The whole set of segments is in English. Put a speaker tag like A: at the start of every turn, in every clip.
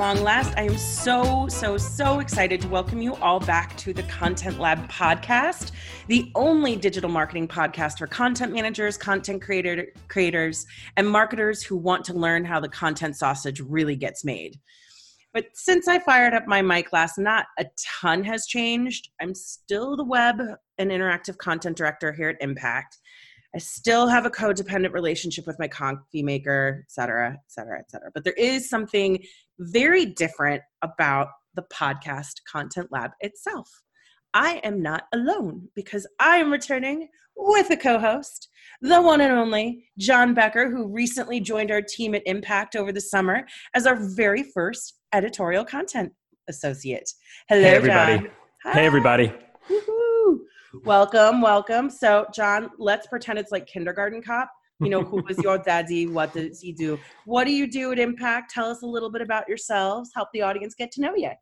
A: long last. I am so, so, so excited to welcome you all back to the Content Lab podcast, the only digital marketing podcast for content managers, content creator, creators, and marketers who want to learn how the content sausage really gets made. But since I fired up my mic last, not a ton has changed. I'm still the web and interactive content director here at Impact. I still have a codependent relationship with my coffee maker, et cetera, et cetera, et cetera. But there is something very different about the podcast Content Lab itself. I am not alone because I am returning with a co host, the one and only John Becker, who recently joined our team at Impact over the summer as our very first editorial content associate. Hello,
B: hey, everybody.
A: John.
B: Hey, everybody.
A: Woo-hoo. Welcome, welcome. So, John, let's pretend it's like kindergarten cop. You know, who was your daddy? What does he do? What do you do at Impact? Tell us a little bit about yourselves. Help the audience get to know you.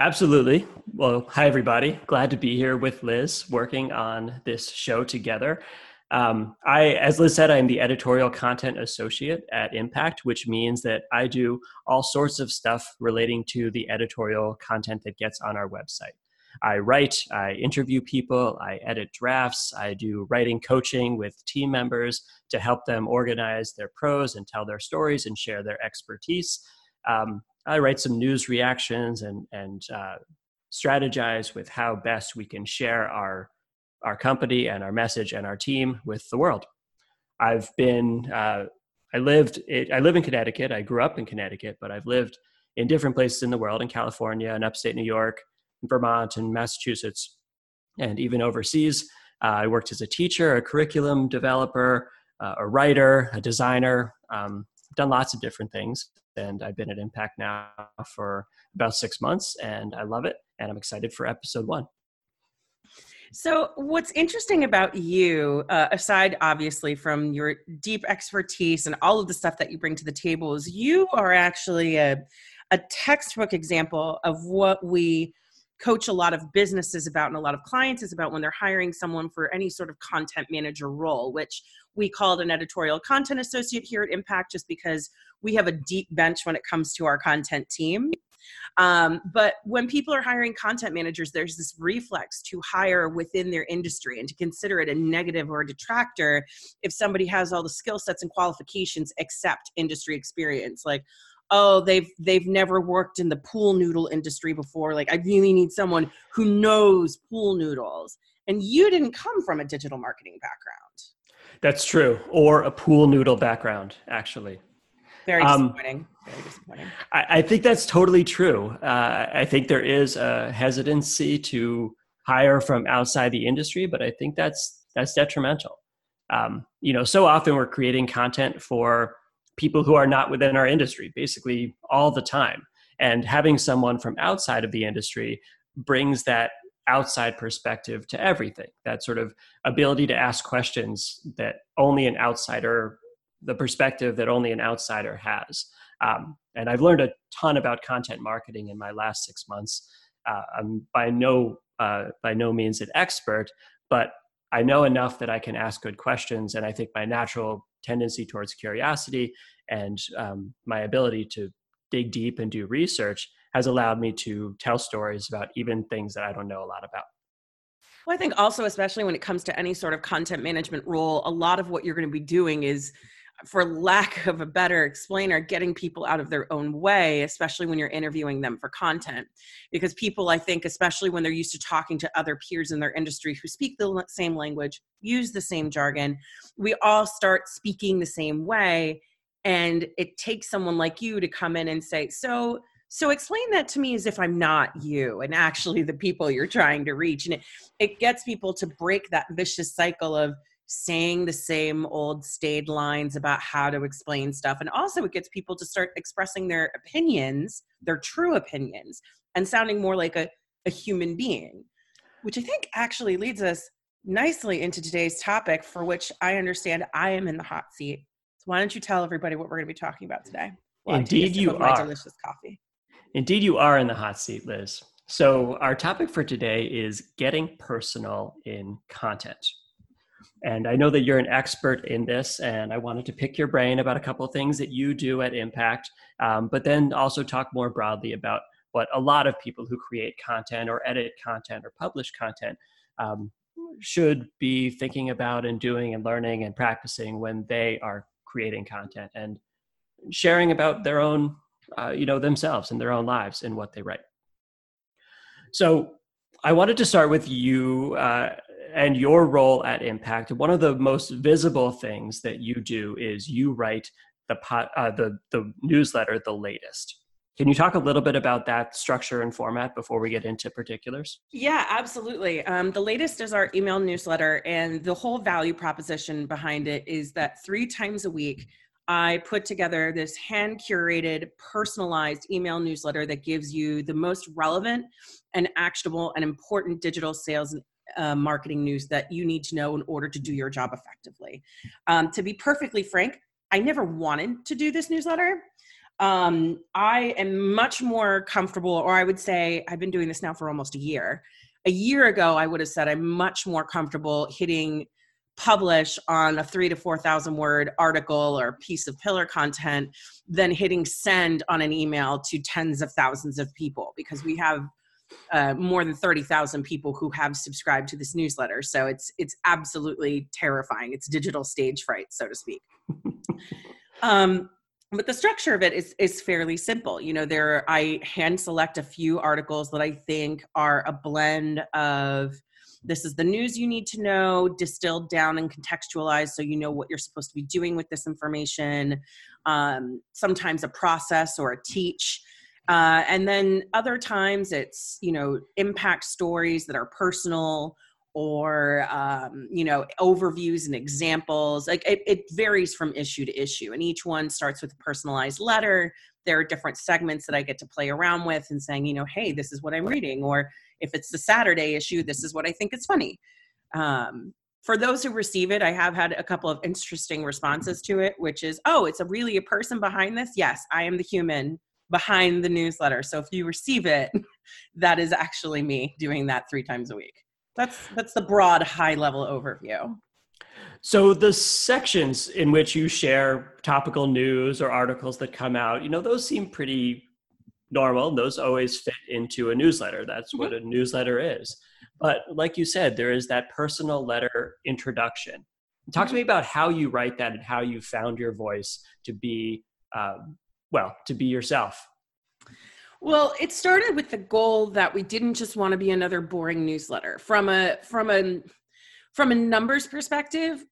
B: Absolutely. Well, hi, everybody. Glad to be here with Liz working on this show together. Um, I, as Liz said, I'm the editorial content associate at Impact, which means that I do all sorts of stuff relating to the editorial content that gets on our website. I write, I interview people, I edit drafts, I do writing coaching with team members to help them organize their prose and tell their stories and share their expertise. Um, I write some news reactions and, and uh, strategize with how best we can share our our company and our message and our team with the world. I've been, uh, I lived, I live in Connecticut. I grew up in Connecticut, but I've lived in different places in the world, in California and upstate New York, Vermont and Massachusetts, and even overseas. Uh, I worked as a teacher, a curriculum developer, uh, a writer, a designer, um, done lots of different things. And I've been at Impact now for about six months, and I love it. And I'm excited for episode one.
A: So, what's interesting about you, uh, aside obviously from your deep expertise and all of the stuff that you bring to the table, is you are actually a, a textbook example of what we coach a lot of businesses about and a lot of clients is about when they're hiring someone for any sort of content manager role, which we called an editorial content associate here at Impact just because we have a deep bench when it comes to our content team. Um, but when people are hiring content managers, there's this reflex to hire within their industry and to consider it a negative or a detractor if somebody has all the skill sets and qualifications except industry experience. Like, oh they've they've never worked in the pool noodle industry before like i really need someone who knows pool noodles. And you didn't come from a digital marketing background.
B: That's true or a pool noodle background actually.
A: Very um, disappointing um, very disappointing.
B: I, I, think that's totally true. Uh, i think there is a hesitancy to hire from outside the industry but i think that's that's detrimental. Um, you know so often we're creating content for people who are not within our industry basically all the time. And having someone from outside of the industry brings that outside perspective to everything that sort of ability to ask questions that only an outsider the perspective that only an outsider has. Um, and i've learned a ton about content marketing in my last six months. Uh, i'm by no uh, by no means an expert but i know enough that i can ask good questions and i think my natural tendency towards curiosity and um, my ability to dig deep and do research has allowed me to tell stories about even things that I don't know a lot about.
A: Well, I think also, especially when it comes to any sort of content management role, a lot of what you're going to be doing is for lack of a better explainer, getting people out of their own way, especially when you're interviewing them for content. Because people, I think, especially when they're used to talking to other peers in their industry who speak the same language, use the same jargon, we all start speaking the same way. And it takes someone like you to come in and say, So, so explain that to me as if I'm not you and actually the people you're trying to reach. And it, it gets people to break that vicious cycle of, saying the same old staid lines about how to explain stuff. And also, it gets people to start expressing their opinions, their true opinions, and sounding more like a, a human being, which I think actually leads us nicely into today's topic, for which I understand I am in the hot seat. So, why don't you tell everybody what we're going to be talking about today?
B: Well, Indeed, you are.
A: delicious coffee.
B: Indeed, you are in the hot seat, Liz. So, our topic for today is getting personal in content. And I know that you're an expert in this, and I wanted to pick your brain about a couple of things that you do at Impact, um, but then also talk more broadly about what a lot of people who create content or edit content or publish content um, should be thinking about and doing and learning and practicing when they are creating content and sharing about their own, uh, you know, themselves and their own lives and what they write. So I wanted to start with you uh, and your role at Impact. One of the most visible things that you do is you write the pot, uh, the the newsletter, the latest. Can you talk a little bit about that structure and format before we get into particulars?
A: Yeah, absolutely. Um, the latest is our email newsletter, and the whole value proposition behind it is that three times a week, I put together this hand curated, personalized email newsletter that gives you the most relevant and actionable and important digital sales and uh, marketing news that you need to know in order to do your job effectively. Um, to be perfectly frank, I never wanted to do this newsletter um, I am much more comfortable, or I would say I've been doing this now for almost a year. A year ago, I would have said I'm much more comfortable hitting publish on a three to 4,000 word article or piece of pillar content than hitting send on an email to tens of thousands of people because we have uh, more than 30,000 people who have subscribed to this newsletter. So it's, it's absolutely terrifying. It's digital stage fright, so to speak. um, but the structure of it is is fairly simple you know there i hand select a few articles that i think are a blend of this is the news you need to know distilled down and contextualized so you know what you're supposed to be doing with this information um, sometimes a process or a teach uh, and then other times it's you know impact stories that are personal or um, you know overviews and examples. Like it, it, varies from issue to issue and each one starts with a personalized letter. There are different segments that i get to play around with and saying you know hey this is what i'm reading or if it's the saturday issue this is what i think is funny. Um, for those who receive it i have had a couple of interesting responses to it which is oh it's a really a person behind this? Yes i am the human behind the newsletter. So if you receive it that is actually me doing that three times a week. That's that's the broad high level overview.
B: So the sections in which you share topical news or articles that come out you know those seem pretty normal. Those always fit into a newsletter. That's mm-hmm. what a newsletter is. But like you said there is that personal letter introduction. Talk mm-hmm. to me about how you write that and how you found your voice to be um, well to be yourself
A: well, it started with the goal that we didn't just want to be another boring newsletter. From a from a from a numbers perspective,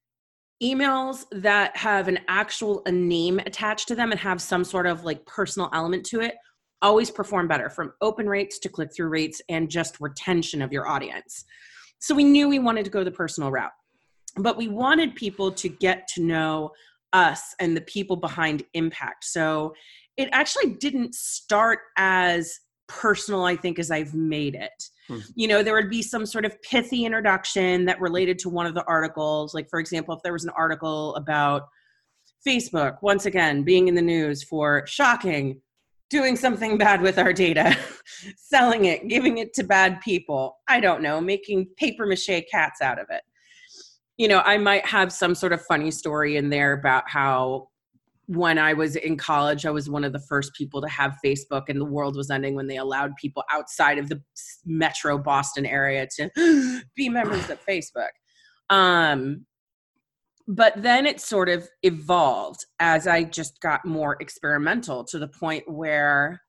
A: emails that have an actual a name attached to them and have some sort of like personal element to it always perform better from open rates to click through rates and just retention of your audience. So we knew we wanted to go the personal route. But we wanted people to get to know us and the people behind impact. So it actually didn't start as personal i think as i've made it hmm. you know there would be some sort of pithy introduction that related to one of the articles like for example if there was an article about facebook once again being in the news for shocking doing something bad with our data selling it giving it to bad people i don't know making paper mache cats out of it you know i might have some sort of funny story in there about how when I was in college, I was one of the first people to have Facebook, and the world was ending when they allowed people outside of the metro Boston area to be members of Facebook. Um, but then it sort of evolved as I just got more experimental to the point where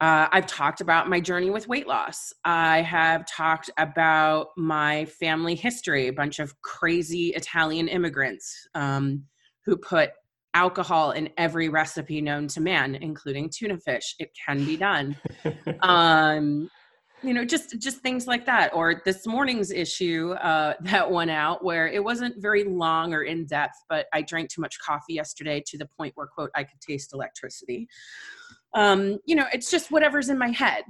A: uh, I've talked about my journey with weight loss. I have talked about my family history, a bunch of crazy Italian immigrants um, who put alcohol in every recipe known to man, including tuna fish. It can be done. um, you know, just just things like that. Or this morning's issue uh, that went out where it wasn't very long or in depth, but I drank too much coffee yesterday to the point where quote I could taste electricity. Um, you know, it's just whatever's in my head.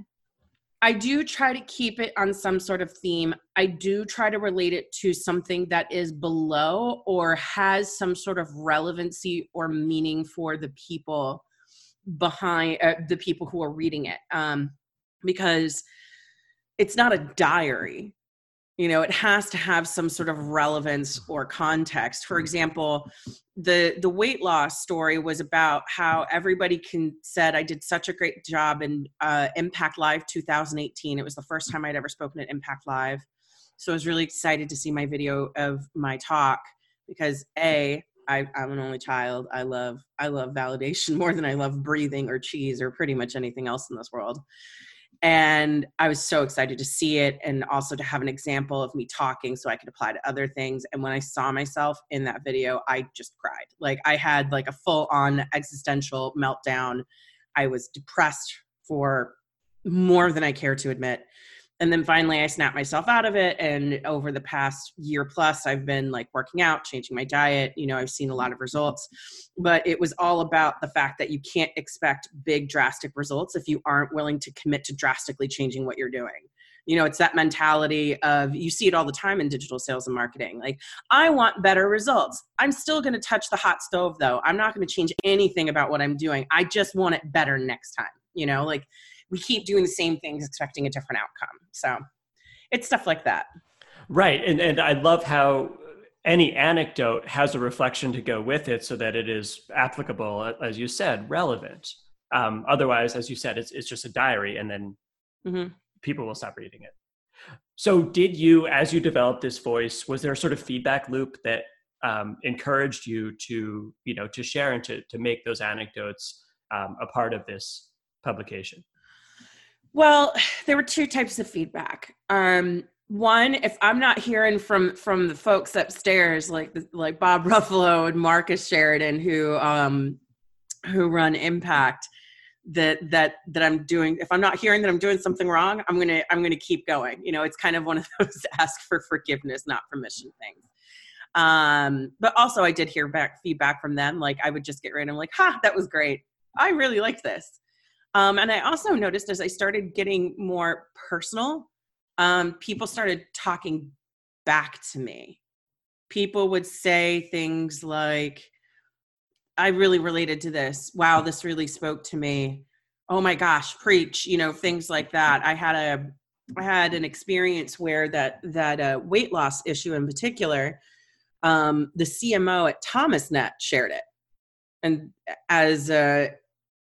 A: I do try to keep it on some sort of theme. I do try to relate it to something that is below or has some sort of relevancy or meaning for the people behind uh, the people who are reading it. Um, because it's not a diary. You know it has to have some sort of relevance or context. For example the the weight loss story was about how everybody can said i did such a great job in uh, impact live 2018 it was the first time i'd ever spoken at impact live. So i was really excited to see my video of my talk because a I, i'm an only child. I love i love validation more than i love breathing or cheese or pretty much anything else in this world and i was so excited to see it and also to have an example of me talking so i could apply to other things. And when i saw myself in that video i just cried. Like i had like a full on existential meltdown. I was depressed for more than i care to admit and then finally i snapped myself out of it. And over the past year plus i've been like working out changing my diet. You know i've seen a lot of results. But it was all about the fact that you can't expect big drastic results if you aren't willing to commit to drastically changing what you're doing. You know it's that mentality of you see it all the time in digital sales and marketing like i want better results. I'm still going to touch the hot stove though. I'm not going to change anything about what i'm doing. I just want it better next time you know like we keep doing the same things expecting a different outcome. So it's stuff like that.
B: Right and and i love how any anecdote has a reflection to go with it so that it is applicable as you said relevant. Um, otherwise as you said it's, it's just a diary and then mm-hmm. people will stop reading it. So did you as you developed this voice was there a sort of feedback loop that um, encouraged you to you know to share and to, to make those anecdotes um, a part of this publication
A: well, there were two types of feedback. Um, one, if I'm not hearing from from the folks upstairs, like like Bob Ruffolo and Marcus Sheridan, who um, who run Impact, that that that I'm doing. If I'm not hearing that I'm doing something wrong, I'm gonna I'm gonna keep going. You know, it's kind of one of those ask for forgiveness, not permission things. Um, but also, I did hear back feedback from them. Like I would just get random, like, "Ha, that was great. I really liked this." Um, and I also noticed as I started getting more personal, um, people started talking back to me. People would say things like, I really related to this. Wow, this really spoke to me. Oh my gosh, preach, you know, things like that. I had a I had an experience where that that uh, weight loss issue in particular, um, the CMO at ThomasNet shared it, and as a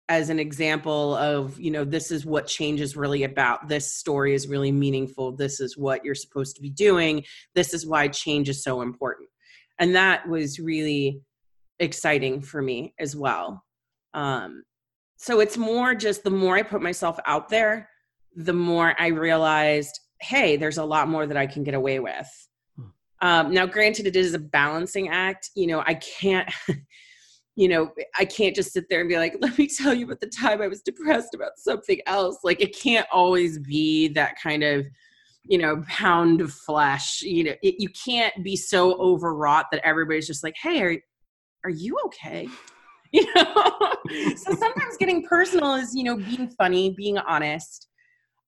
A: as an example of you know this is what change is really about. This story is really meaningful. This is what you're supposed to be doing. This is why change is so important. And that was really exciting for me as well. Um, so it's more just the more i put myself out there the more i realized hey there's a lot more that i can get away with. Hmm. um, now granted it is a balancing act. You know i can't you know, I can't just sit there and be like, let me tell you about the time I was depressed about something else. Like, it can't always be that kind of, you know, pound of flesh. You know, it, you can't be so overwrought that everybody's just like, hey, are, are you okay? You know? so sometimes getting personal is, you know, being funny, being honest.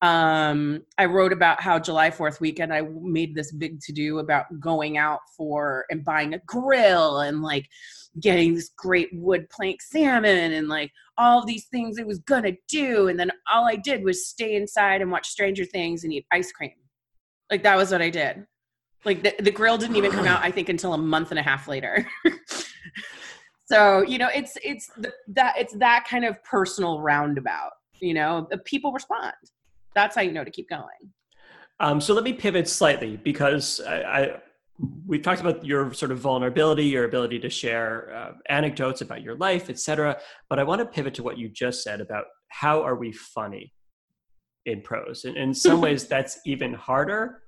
A: Um, I wrote about how July 4th weekend I made this big to do about going out for and buying a grill and like, getting this great wood plank salmon and like all these things I was gonna do. And then all I did was stay inside and watch Stranger Things and eat ice cream. Like that was what I did. Like the, the grill didn't even come out, I think, until a month and a half later. so, you know, it's it's the, that it's that kind of personal roundabout, you know, people respond. That's how you know to keep going.
B: Um, so let me pivot slightly because I, I we've talked about your sort of vulnerability your ability to share uh, anecdotes about your life etc but i want to pivot to what you just said about how are we funny in prose and in some ways that's even harder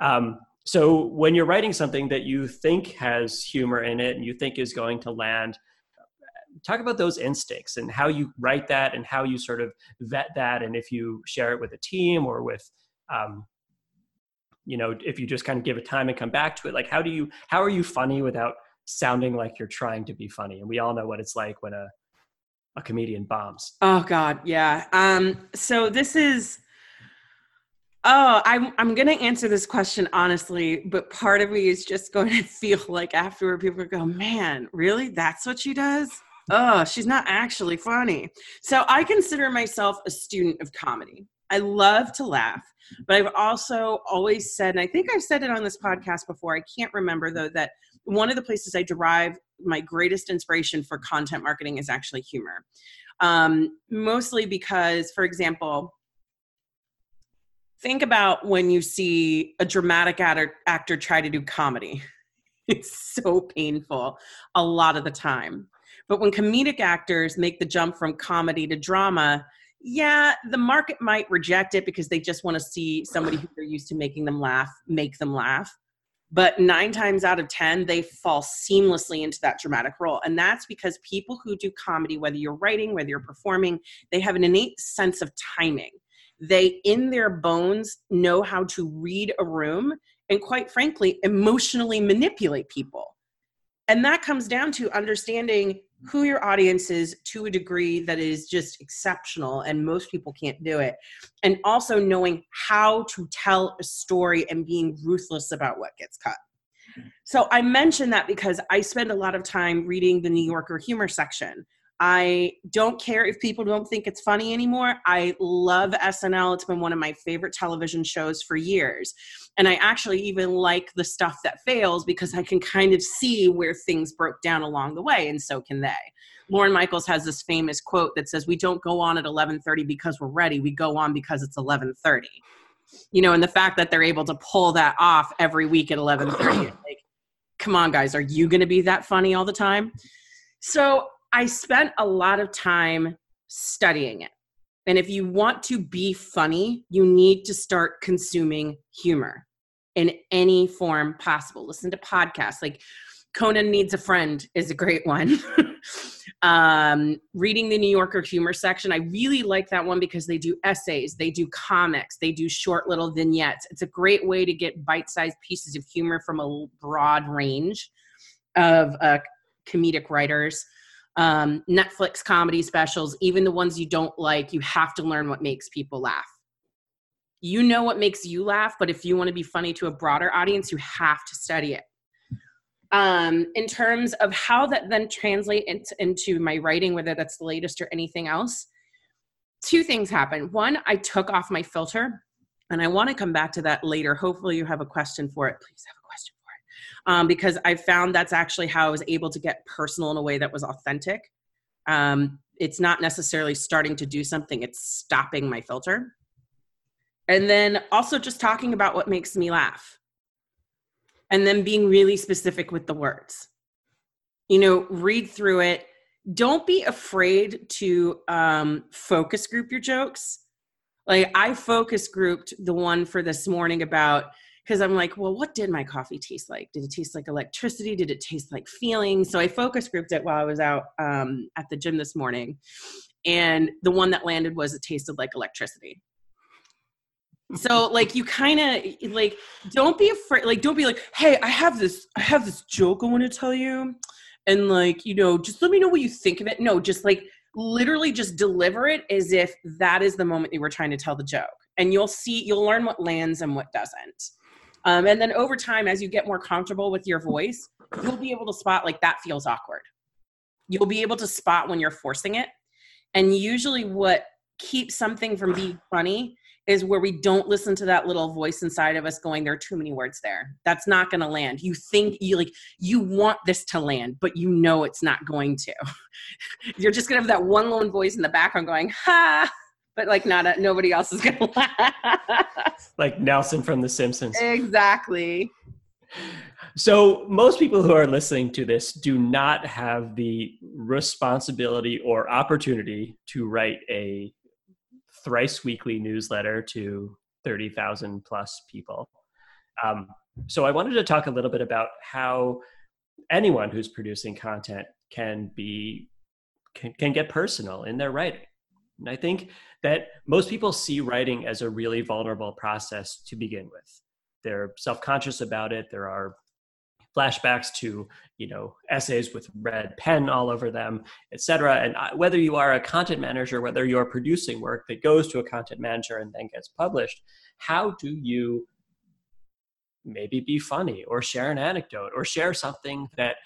B: um, so when you're writing something that you think has humor in it and you think is going to land talk about those instincts and how you write that and how you sort of vet that and if you share it with a team or with um, you know if you just kind of give it time and come back to it like how do you how are you funny without sounding like you're trying to be funny? And we all know what it's like when a a comedian bombs.
A: Oh god. Yeah. Um so this is oh i'm i'm gonna answer this question honestly but part of me is just going to feel like afterward people go man really? That's what she does oh she's not actually funny so i consider myself a student of comedy I love to laugh, but I've also always said, and I think I've said it on this podcast before, I can't remember though, that one of the places I derive my greatest inspiration for content marketing is actually humor. Um, mostly because, for example, think about when you see a dramatic actor, actor try to do comedy. It's so painful a lot of the time. But when comedic actors make the jump from comedy to drama, yeah, the market might reject it because they just want to see somebody who they're used to making them laugh make them laugh. But nine times out of 10, they fall seamlessly into that dramatic role. And that's because people who do comedy, whether you're writing, whether you're performing, they have an innate sense of timing. They, in their bones, know how to read a room and, quite frankly, emotionally manipulate people. And that comes down to understanding who your audience is to a degree that is just exceptional and most people can't do it. And also knowing how to tell a story and being ruthless about what gets cut. So i mention that because i spend a lot of time reading the new yorker humor section I don't care if people don't think it's funny anymore. I love SNL. It's been one of my favorite television shows for years. And I actually even like the stuff that fails because I can kind of see where things broke down along the way, and so can they. Lorne Michaels has this famous quote that says, "We don't go on at 11:30 because we're ready. We go on because it's 11:30." You know, and the fact that they're able to pull that off every week at 11:30, like, come on, guys, are you going to be that funny all the time? So I spent a lot of time studying it. And if you want to be funny, you need to start consuming humor in any form possible. Listen to podcasts like Conan Needs a Friend is a great one. um, reading the New Yorker humor section, I really like that one because they do essays, they do comics, they do short little vignettes. It's a great way to get bite sized pieces of humor from a broad range of uh, comedic writers um, Netflix comedy specials, even the ones you don't like, you have to learn what makes people laugh. You know what makes you laugh, but if you want to be funny to a broader audience, you have to study it. Um, in terms of how that then translate into, my writing, whether that's the latest or anything else, two things happened. One, I took off my filter, and I want to come back to that later. Hopefully, you have a question for it. Please have um, because I found that's actually how I was able to get personal in a way that was authentic. Um, it's not necessarily starting to do something, it's stopping my filter. And then also just talking about what makes me laugh. And then being really specific with the words. You know, read through it. Don't be afraid to um, focus group your jokes. Like I focus grouped the one for this morning about because I'm like, well, what did my coffee taste like? Did it taste like electricity? Did it taste like feelings? So I focus grouped it while I was out um, at the gym this morning. And the one that landed was it tasted like electricity. So like you kind of like don't be afraid like don't be like hey I have this I have this joke I want to tell you and like you know just let me know what you think of it no just like literally just deliver it as if that is the moment you were trying to tell the joke and you'll see you'll learn what lands and what doesn't um, and then over time, as you get more comfortable with your voice, you'll be able to spot like that feels awkward. You'll be able to spot when you're forcing it. And usually, what keeps something from being funny is where we don't listen to that little voice inside of us going there are too many words there that's not going to land you think you like you want this to land but you know it's not going to you're just going to have that one lone voice in the background going ha but like not a, nobody else is gonna laugh.
B: like Nelson from The Simpsons.
A: Exactly.
B: So most people who are listening to this do not have the responsibility or opportunity to write a thrice weekly newsletter to 30,000 plus people. Um, so I wanted to talk a little bit about how anyone who's producing content can be can, can get personal in their writing. And I think that most people see writing as a really vulnerable process to begin with. They're self-conscious about it. There are flashbacks to you know essays with red pen all over them etc and whether you are a content manager whether you're producing work that goes to a content manager and then gets published how do you maybe be funny or share an anecdote or share something that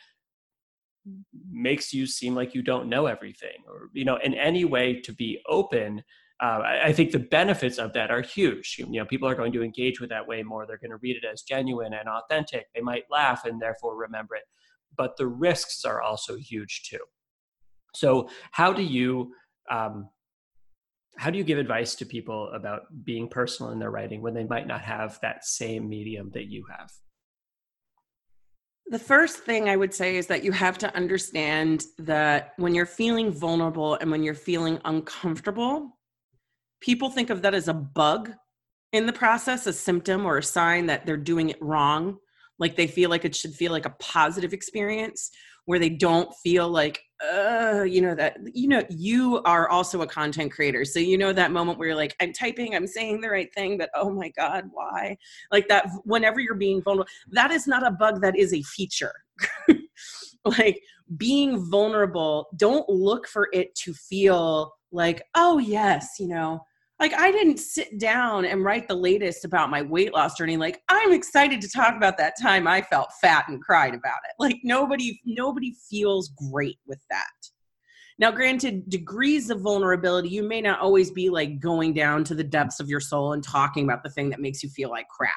B: makes you seem like you don't know everything or you know in any way to be open uh, I, I, think the benefits of that are huge. You know, people are going to engage with that way more. They're going to read it as genuine and authentic. They might laugh and therefore remember it. But the risks are also huge too. So, how do you um, how do you give advice to people about being personal in their writing when they might not have that same medium that you have?
A: The first thing I would say is that you have to understand that when you're feeling vulnerable and when you're feeling uncomfortable, people think of that as a bug in the process, a symptom or a sign that they're doing it wrong. Like they feel like it should feel like a positive experience where they don't feel like uh you know that you know you are also a content creator. So you know that moment where you're like i'm typing i'm saying the right thing but oh my god why? Like that whenever you're being vulnerable that is not a bug that is a feature. Like being vulnerable don't look for it to feel like oh yes you know like I didn't sit down and write the latest about my weight loss journey. Like I'm excited to talk about that time I felt fat and cried about it. Like nobody nobody feels great with that. Now granted degrees of vulnerability you may not always be like going down to the depths of your soul and talking about the thing that makes you feel like crap.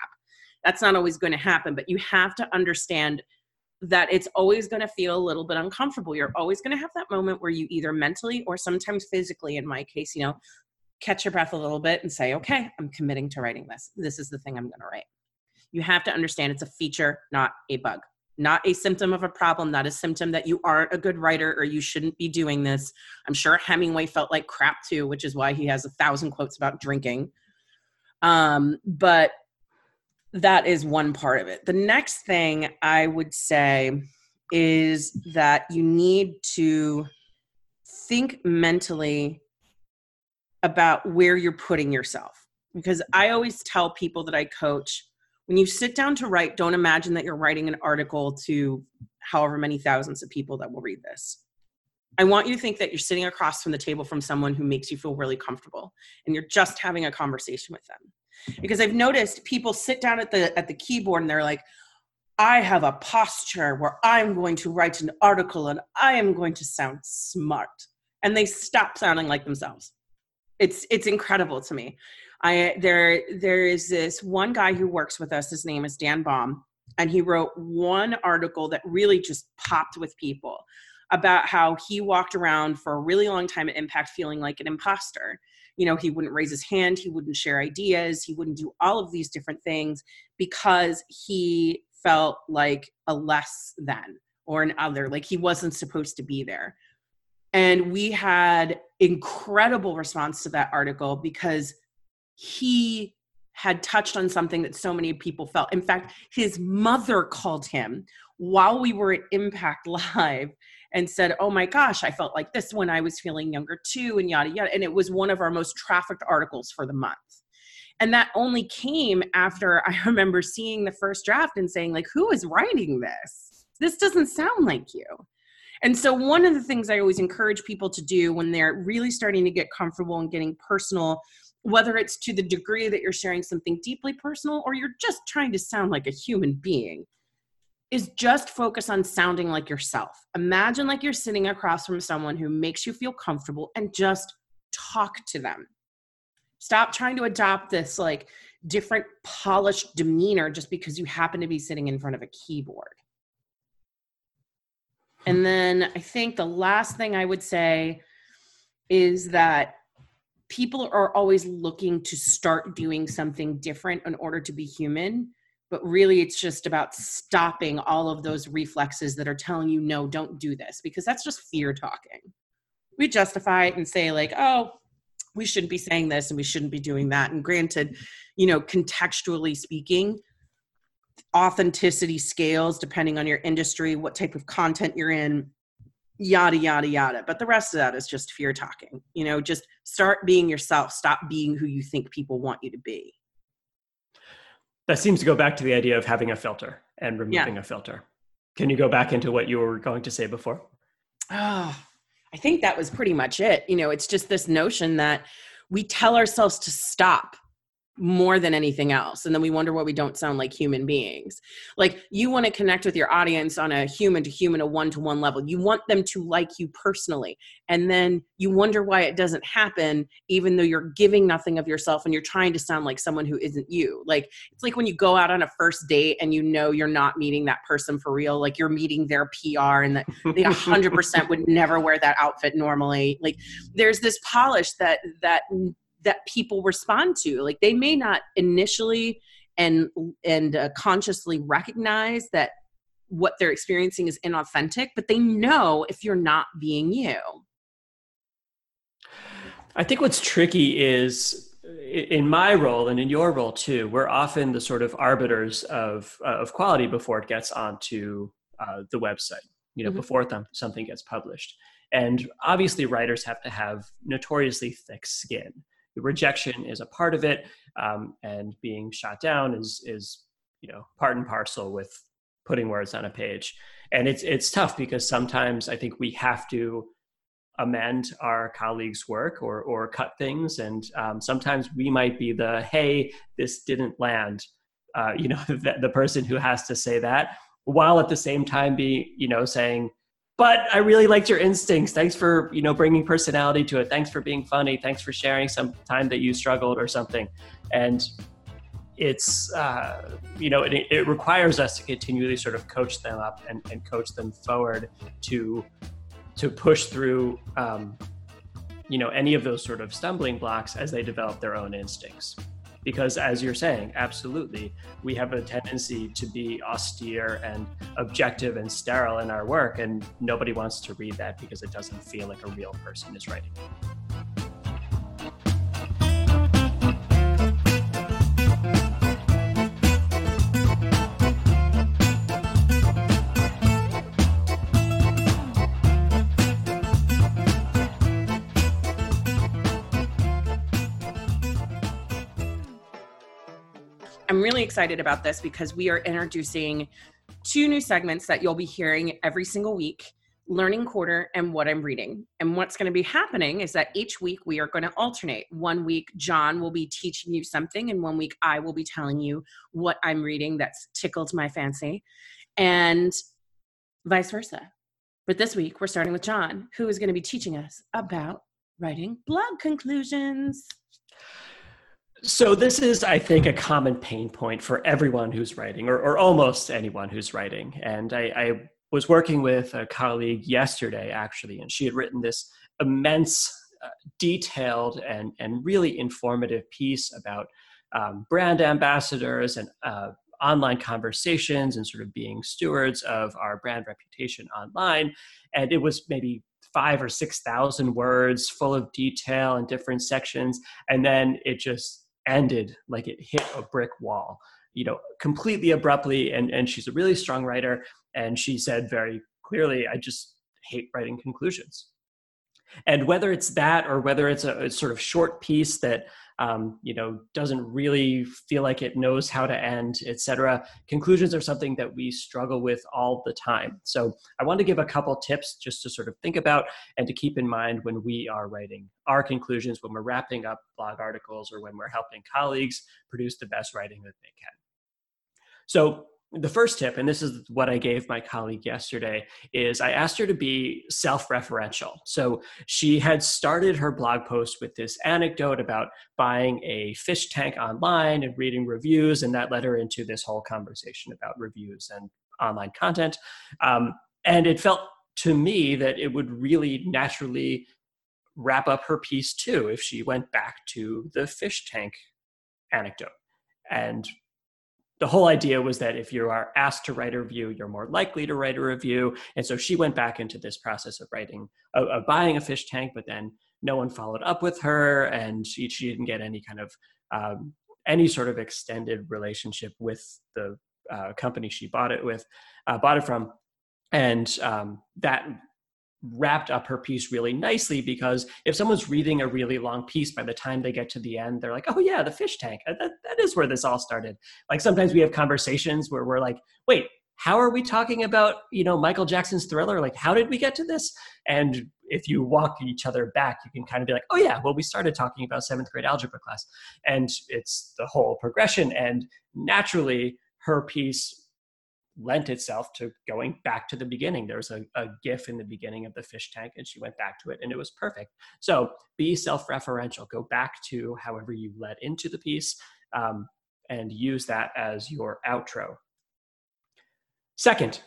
A: That's not always going to happen, but you have to understand that it's always going to feel a little bit uncomfortable. You're always going to have that moment where you either mentally or sometimes physically, in my case, you know, catch your breath a little bit and say, okay, I'm committing to writing this. This is the thing I'm going to write. You have to understand it's a feature, not a bug, not a symptom of a problem, not a symptom that you aren't a good writer or you shouldn't be doing this. I'm sure Hemingway felt like crap too, which is why he has a thousand quotes about drinking. Um, but that is one part of it. The next thing I would say is that you need to think mentally about where you're putting yourself. Because I always tell people that I coach when you sit down to write, don't imagine that you're writing an article to however many thousands of people that will read this. I want you to think that you're sitting across from the table from someone who makes you feel really comfortable and you're just having a conversation with them. Because I've noticed people sit down at the at the keyboard and they're like, I have a posture where I'm going to write an article and I am going to sound smart. And they stop sounding like themselves it's it's incredible to me. I there there is this one guy who works with us his name is dan baum and he wrote one article that really just popped with people about how he walked around for a really long time at impact feeling like an imposter. You know he wouldn't raise his hand he wouldn't share ideas he wouldn't do all of these different things because he felt like a less than or an other like he wasn't supposed to be there. And we had incredible response to that article because he had touched on something that so many people felt. In fact, his mother called him while we were at Impact Live and said, Oh my gosh, I felt like this when I was feeling younger too, and yada yada. And it was one of our most trafficked articles for the month. And that only came after I remember seeing the first draft and saying, like, who is writing this? This doesn't sound like you. And so, one of the things I always encourage people to do when they're really starting to get comfortable and getting personal, whether it's to the degree that you're sharing something deeply personal or you're just trying to sound like a human being, is just focus on sounding like yourself. Imagine like you're sitting across from someone who makes you feel comfortable and just talk to them. Stop trying to adopt this like different polished demeanor just because you happen to be sitting in front of a keyboard. And then I think the last thing I would say is that people are always looking to start doing something different in order to be human. But really, it's just about stopping all of those reflexes that are telling you, no, don't do this, because that's just fear talking. We justify it and say, like, oh, we shouldn't be saying this and we shouldn't be doing that. And granted, you know, contextually speaking, authenticity scales depending on your industry, what type of content you're in, yada, yada, yada. But the rest of that is just fear talking. You know, just start being yourself, stop being who you think people want you to be.
B: That seems to go back to the idea of having a filter and removing yeah. a filter. Can you go back into what you were going to say before?
A: Oh, I think that was pretty much it. You know, it's just this notion that we tell ourselves to stop more than anything else and then we wonder why we don't sound like human beings. Like you want to connect with your audience on a human to human a one to one level. You want them to like you personally and then you wonder why it doesn't happen even though you're giving nothing of yourself and you're trying to sound like someone who isn't you. Like it's like when you go out on a first date and you know you're not meeting that person for real like you're meeting their PR and that they 100% would never wear that outfit normally. Like there's this polish that that that people respond to. Like they may not initially and and uh, consciously recognize that what they're experiencing is inauthentic but they know if you're not being you.
B: I think what's tricky is in my role and in your role too we're often the sort of arbiters of uh, of quality before it gets onto uh, the website you know mm-hmm. before th- something gets published. And obviously writers have to have notoriously thick skin rejection is a part of it, um, and being shot down is is you know part and parcel with putting words on a page. And it's it's tough because sometimes I think we have to amend our colleagues' work or or cut things, and um, sometimes we might be the hey this didn't land, uh, you know the, the person who has to say that, while at the same time be you know saying but I really liked your instincts. Thanks for you know bringing personality to it. Thanks for being funny. Thanks for sharing some time that you struggled or something. And it's uh, you know it, it, requires us to continually sort of coach them up and, and coach them forward to to push through um, you know any of those sort of stumbling blocks as they develop their own instincts because as you're saying absolutely we have a tendency to be austere and objective and sterile in our work and nobody wants to read that because it doesn't feel like a real person is writing
A: I'm really excited about this because we are introducing two new segments that you'll be hearing every single week learning quarter and what I'm reading. And what's going to be happening is that each week we are going to alternate. One week, John will be teaching you something, and one week, I will be telling you what I'm reading that's tickled my fancy, and vice versa. But this week, we're starting with John, who is going to be teaching us about writing blog conclusions.
B: So this is, I think, a common pain point for everyone who's writing, or, or almost anyone who's writing. And I, I, was working with a colleague yesterday, actually, and she had written this immense, uh, detailed, and and really informative piece about um, brand ambassadors and uh, online conversations and sort of being stewards of our brand reputation online. And it was maybe five or six thousand words, full of detail and different sections, and then it just ended like it hit a brick wall you know completely abruptly and and she's a really strong writer and she said very clearly i just hate writing conclusions. And whether it's that or whether it's a, a sort of short piece that um, you know doesn't really feel like it knows how to end etc conclusions are something that we struggle with all the time. So i want to give a couple tips just to sort of think about and to keep in mind when we are writing our conclusions when we're wrapping up blog articles or when we're helping colleagues produce the best writing that they can. So the first tip, and this is what I gave my colleague yesterday, is I asked her to be self referential. So she had started her blog post with this anecdote about buying a fish tank online and reading reviews, and that led her into this whole conversation about reviews and online content. Um, and it felt to me that it would really naturally wrap up her piece too if she went back to the fish tank anecdote and the whole idea was that if you are asked to write a review, you're more likely to write a review. And so she went back into this process of writing, of, of buying a fish tank, but then no one followed up with her, and she, she didn't get any kind of um, any sort of extended relationship with the uh, company she bought it with, uh, bought it from, and um, that wrapped up her piece really nicely because if someone's reading a really long piece by the time they get to the end they're like oh yeah the fish tank. That, that is where this all started. Like sometimes we have conversations where we're like wait how are we talking about you know michael jackson's thriller? Like how did we get to this? And if you walk each other back you can kind of be like oh yeah well we started talking about seventh grade algebra class. And it's the whole progression. And naturally her piece lent itself to going back to the beginning. There was a, a GIF in the beginning of the fish tank, and she went back to it, and it was perfect. So be self referential. Go back to however you led into the piece um, and use that as your outro. Second,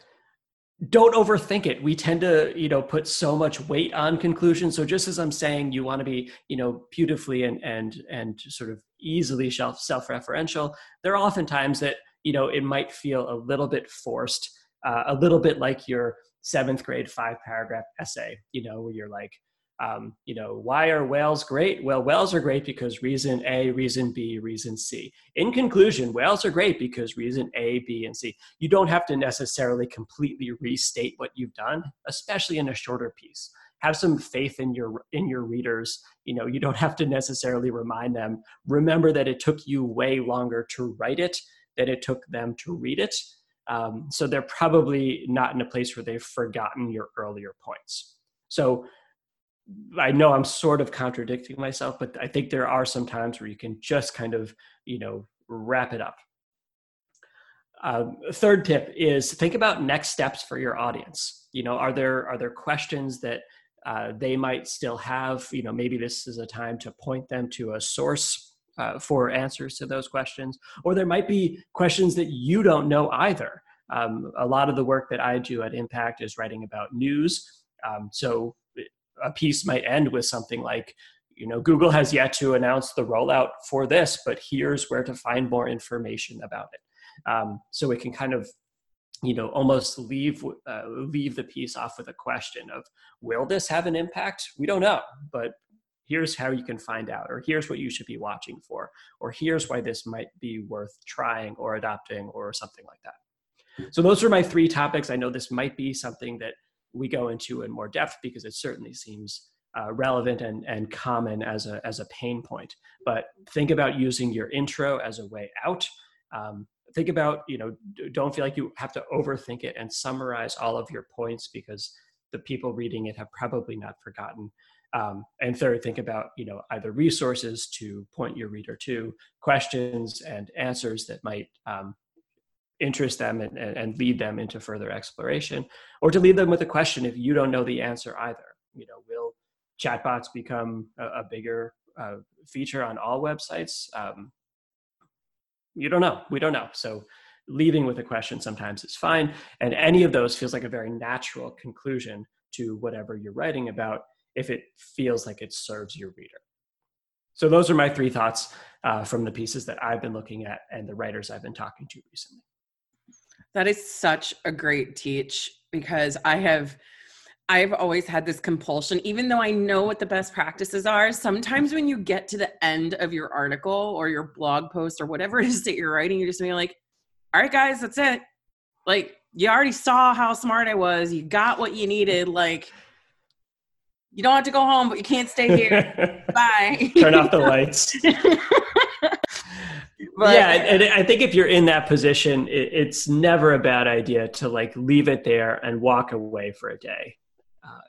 B: don't overthink it. We tend to, you know, put so much weight on conclusions. So just as I'm saying, you want to be, you know, beautifully and and and sort of easily self self-referential. There are often times that you know it might feel a little bit forced, uh, a little bit like your seventh grade five paragraph essay. You know, where you're like, um, you know, why are whales great? Well, whales are great because reason A, reason B, reason C. In conclusion, whales are great because reason A, B, and C. You don't have to necessarily completely restate what you've done, especially in a shorter piece. Have some faith in your in your readers. You know, you don't have to necessarily remind them. Remember that it took you way longer to write it than it took them to read it. Um, so they're probably not in a place where they've forgotten your earlier points. So I know I'm sort of contradicting myself, but I think there are some times where you can just kind of, you know, wrap it up. Um, third tip is think about next steps for your audience. You know, are there are there questions that uh, they might still have? You know, maybe this is a time to point them to a source uh, for answers to those questions, or there might be questions that you don't know either. Um, a lot of the work that I do at Impact is writing about news. Um, so a piece might end with something like, you know, Google has yet to announce the rollout for this, but here's where to find more information about it. Um, so it can kind of, you know, almost leave uh, leave the piece off with a question of, will this have an impact? We don't know, but here's how you can find out, or here's what you should be watching for, or here's why this might be worth trying or adopting, or something like that. So those are my three topics. I know this might be something that we go into in more depth because it certainly seems uh, relevant and, and common as a, as a pain point. But think about using your intro as a way out. Um, think about, you know, don't feel like you have to overthink it and summarize all of your points because the people reading it have probably not forgotten. Um, and third, think about, you know, either resources to point your reader to, questions and answers that might um, interest them and, and lead them into further exploration or to leave them with a question if you don't know the answer either. You know will chatbots become a, a bigger uh, feature on all websites? Um, you don't know. We don't know. So leaving with a question sometimes is fine. And any of those feels like a very natural conclusion to whatever you're writing about if it feels like it serves your reader so those are my three thoughts uh, from the pieces that i've been looking at and the writers i've been talking to recently
A: that is such a great teach because I have I've always had this compulsion, even though I know what the best practices are. Sometimes when you get to the end of your article or your blog post or whatever it is that you're writing, you're just being like, all right, guys, that's it. Like, you already saw how smart I was. You got what you needed. Like, you don't have to go home, but you can't stay here. Bye.
B: Turn off the lights. But, yeah, and I think if you're in that position, it's never a bad idea to like leave it there and walk away for a day, uh,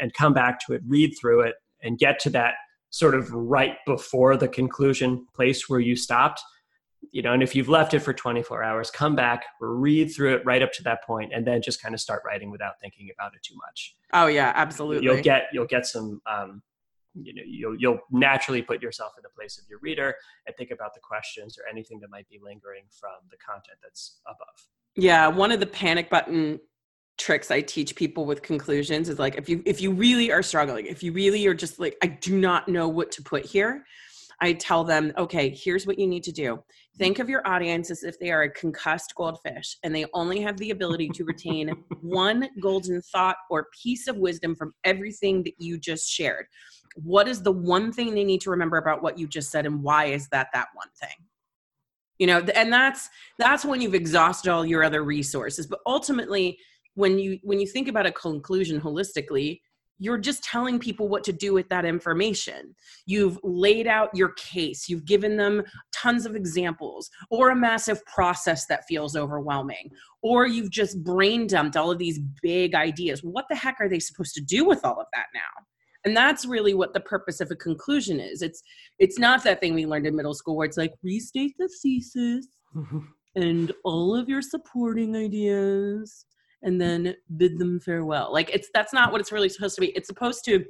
B: and come back to it, read through it, and get to that sort of right before the conclusion place where you stopped. You know, and if you've left it for 24 hours, come back, read through it right up to that point, and then just kind of start writing without thinking about it too much.
A: Oh yeah, absolutely.
B: You'll get you'll get some um, you know you'll, you'll naturally put yourself in the place of your reader and think about the questions or anything that might be lingering from the content that's above
A: yeah one of the panic button tricks i teach people with conclusions is like if you if you really are struggling if you really are just like i do not know what to put here i tell them okay here's what you need to do think of your audience as if they are a concussed goldfish and they only have the ability to retain one golden thought or piece of wisdom from everything that you just shared. What is the one thing they need to remember about what you just said and why is that that one thing? You know and that's that's when you've exhausted all your other resources. But ultimately when you when you think about a conclusion holistically you're just telling people what to do with that information. You've laid out your case, you've given them tons of examples, or a massive process that feels overwhelming, or you've just brain dumped all of these big ideas. What the heck are they supposed to do with all of that now? And that's really what the purpose of a conclusion is. It's it's not that thing we learned in middle school where it's like restate the thesis and all of your supporting ideas and then bid them farewell. Like it's that's not what it's really supposed to be. It's supposed to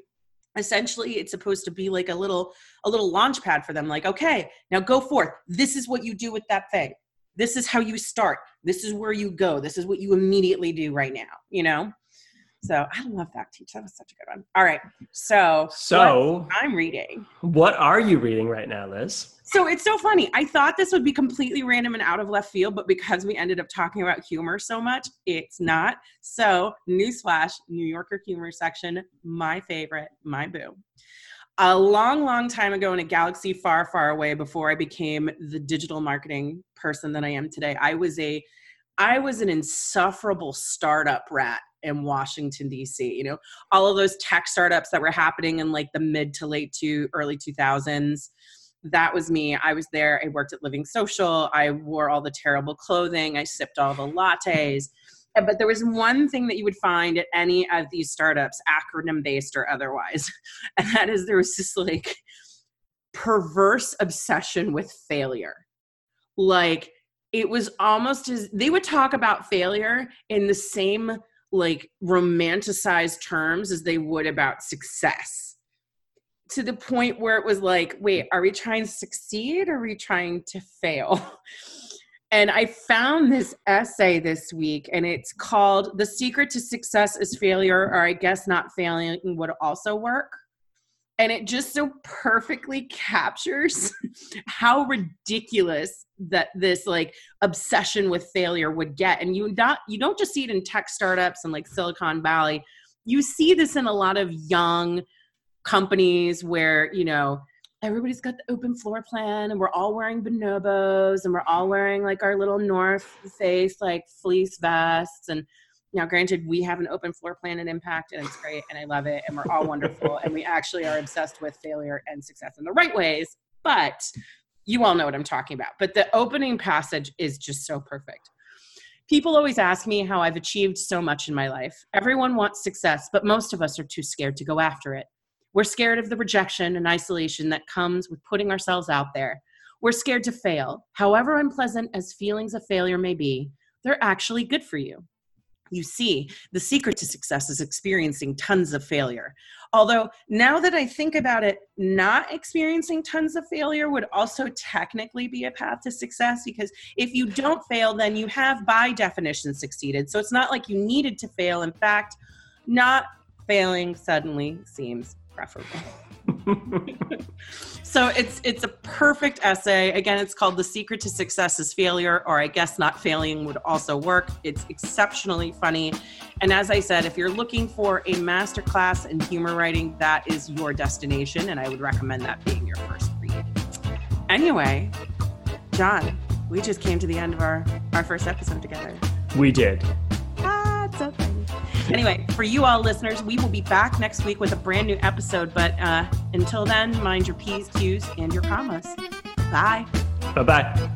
A: essentially it's supposed to be like a little a little launch pad for them like okay now go forth. This is what you do with that thing. This is how you start. This is where you go. This is what you immediately do right now you know so I love that teach. That was such a good one. All right. So
B: so
A: I'm reading.
B: What are you reading right now, Liz?
A: So it's so funny. I thought this would be completely random and out of left field, but because we ended up talking about humor so much, it's not. So, newsflash New Yorker humor section, my favorite, my boo. A long, long time ago in a galaxy far, far away before I became the digital marketing person that I am today, I was a I was an insufferable startup rat in Washington D.C. You know, all of those tech startups that were happening in like the mid to late to early 2000s. That was me. I was there. I worked at Living Social. I wore all the terrible clothing. I sipped all the lattes. But there was one thing that you would find at any of these startups, acronym based or otherwise, and that is there was this like perverse obsession with failure. Like it was almost as they would talk about failure in the same like romanticized terms as they would about success. To the point where it was like wait are we trying to succeed or are we trying to fail? And i found this essay this week and it's called the secret to success is failure or i guess not failing would also work and it just so perfectly captures how ridiculous that this like obsession with failure would get. And you not you don't just see it in tech startups and like silicon valley. You see this in a lot of young companies where you know everybody's got the open floor plan and we're all wearing bonobos and we're all wearing like our little north face like fleece vests and now, granted, we have an open floor plan and impact, and it's great, and I love it, and we're all wonderful, and we actually are obsessed with failure and success in the right ways. But you all know what I'm talking about. But the opening passage is just so perfect. People always ask me how I've achieved so much in my life. Everyone wants success, but most of us are too scared to go after it. We're scared of the rejection and isolation that comes with putting ourselves out there. We're scared to fail. However unpleasant as feelings of failure may be, they're actually good for you you see the secret to success is experiencing tons of failure. Although now that i think about it not experiencing tons of failure would also technically be a path to success because if you don't fail then you have by definition succeeded. So it's not like you needed to fail. In fact not failing suddenly seems preferable so it's it's a perfect essay. Again, it's called "The Secret to Success is Failure," or I guess not failing would also work. It's exceptionally funny, and as I said, if you're looking for a masterclass in humor writing, that is your destination, and I would recommend that being your first read. Anyway, John, we just came to the end of our our first episode together.
B: We did.
A: Anyway, for you all listeners, we will be back next week with a brand new episode. But uh, until then, mind your P's, Q's, and your commas. Bye.
B: Bye bye.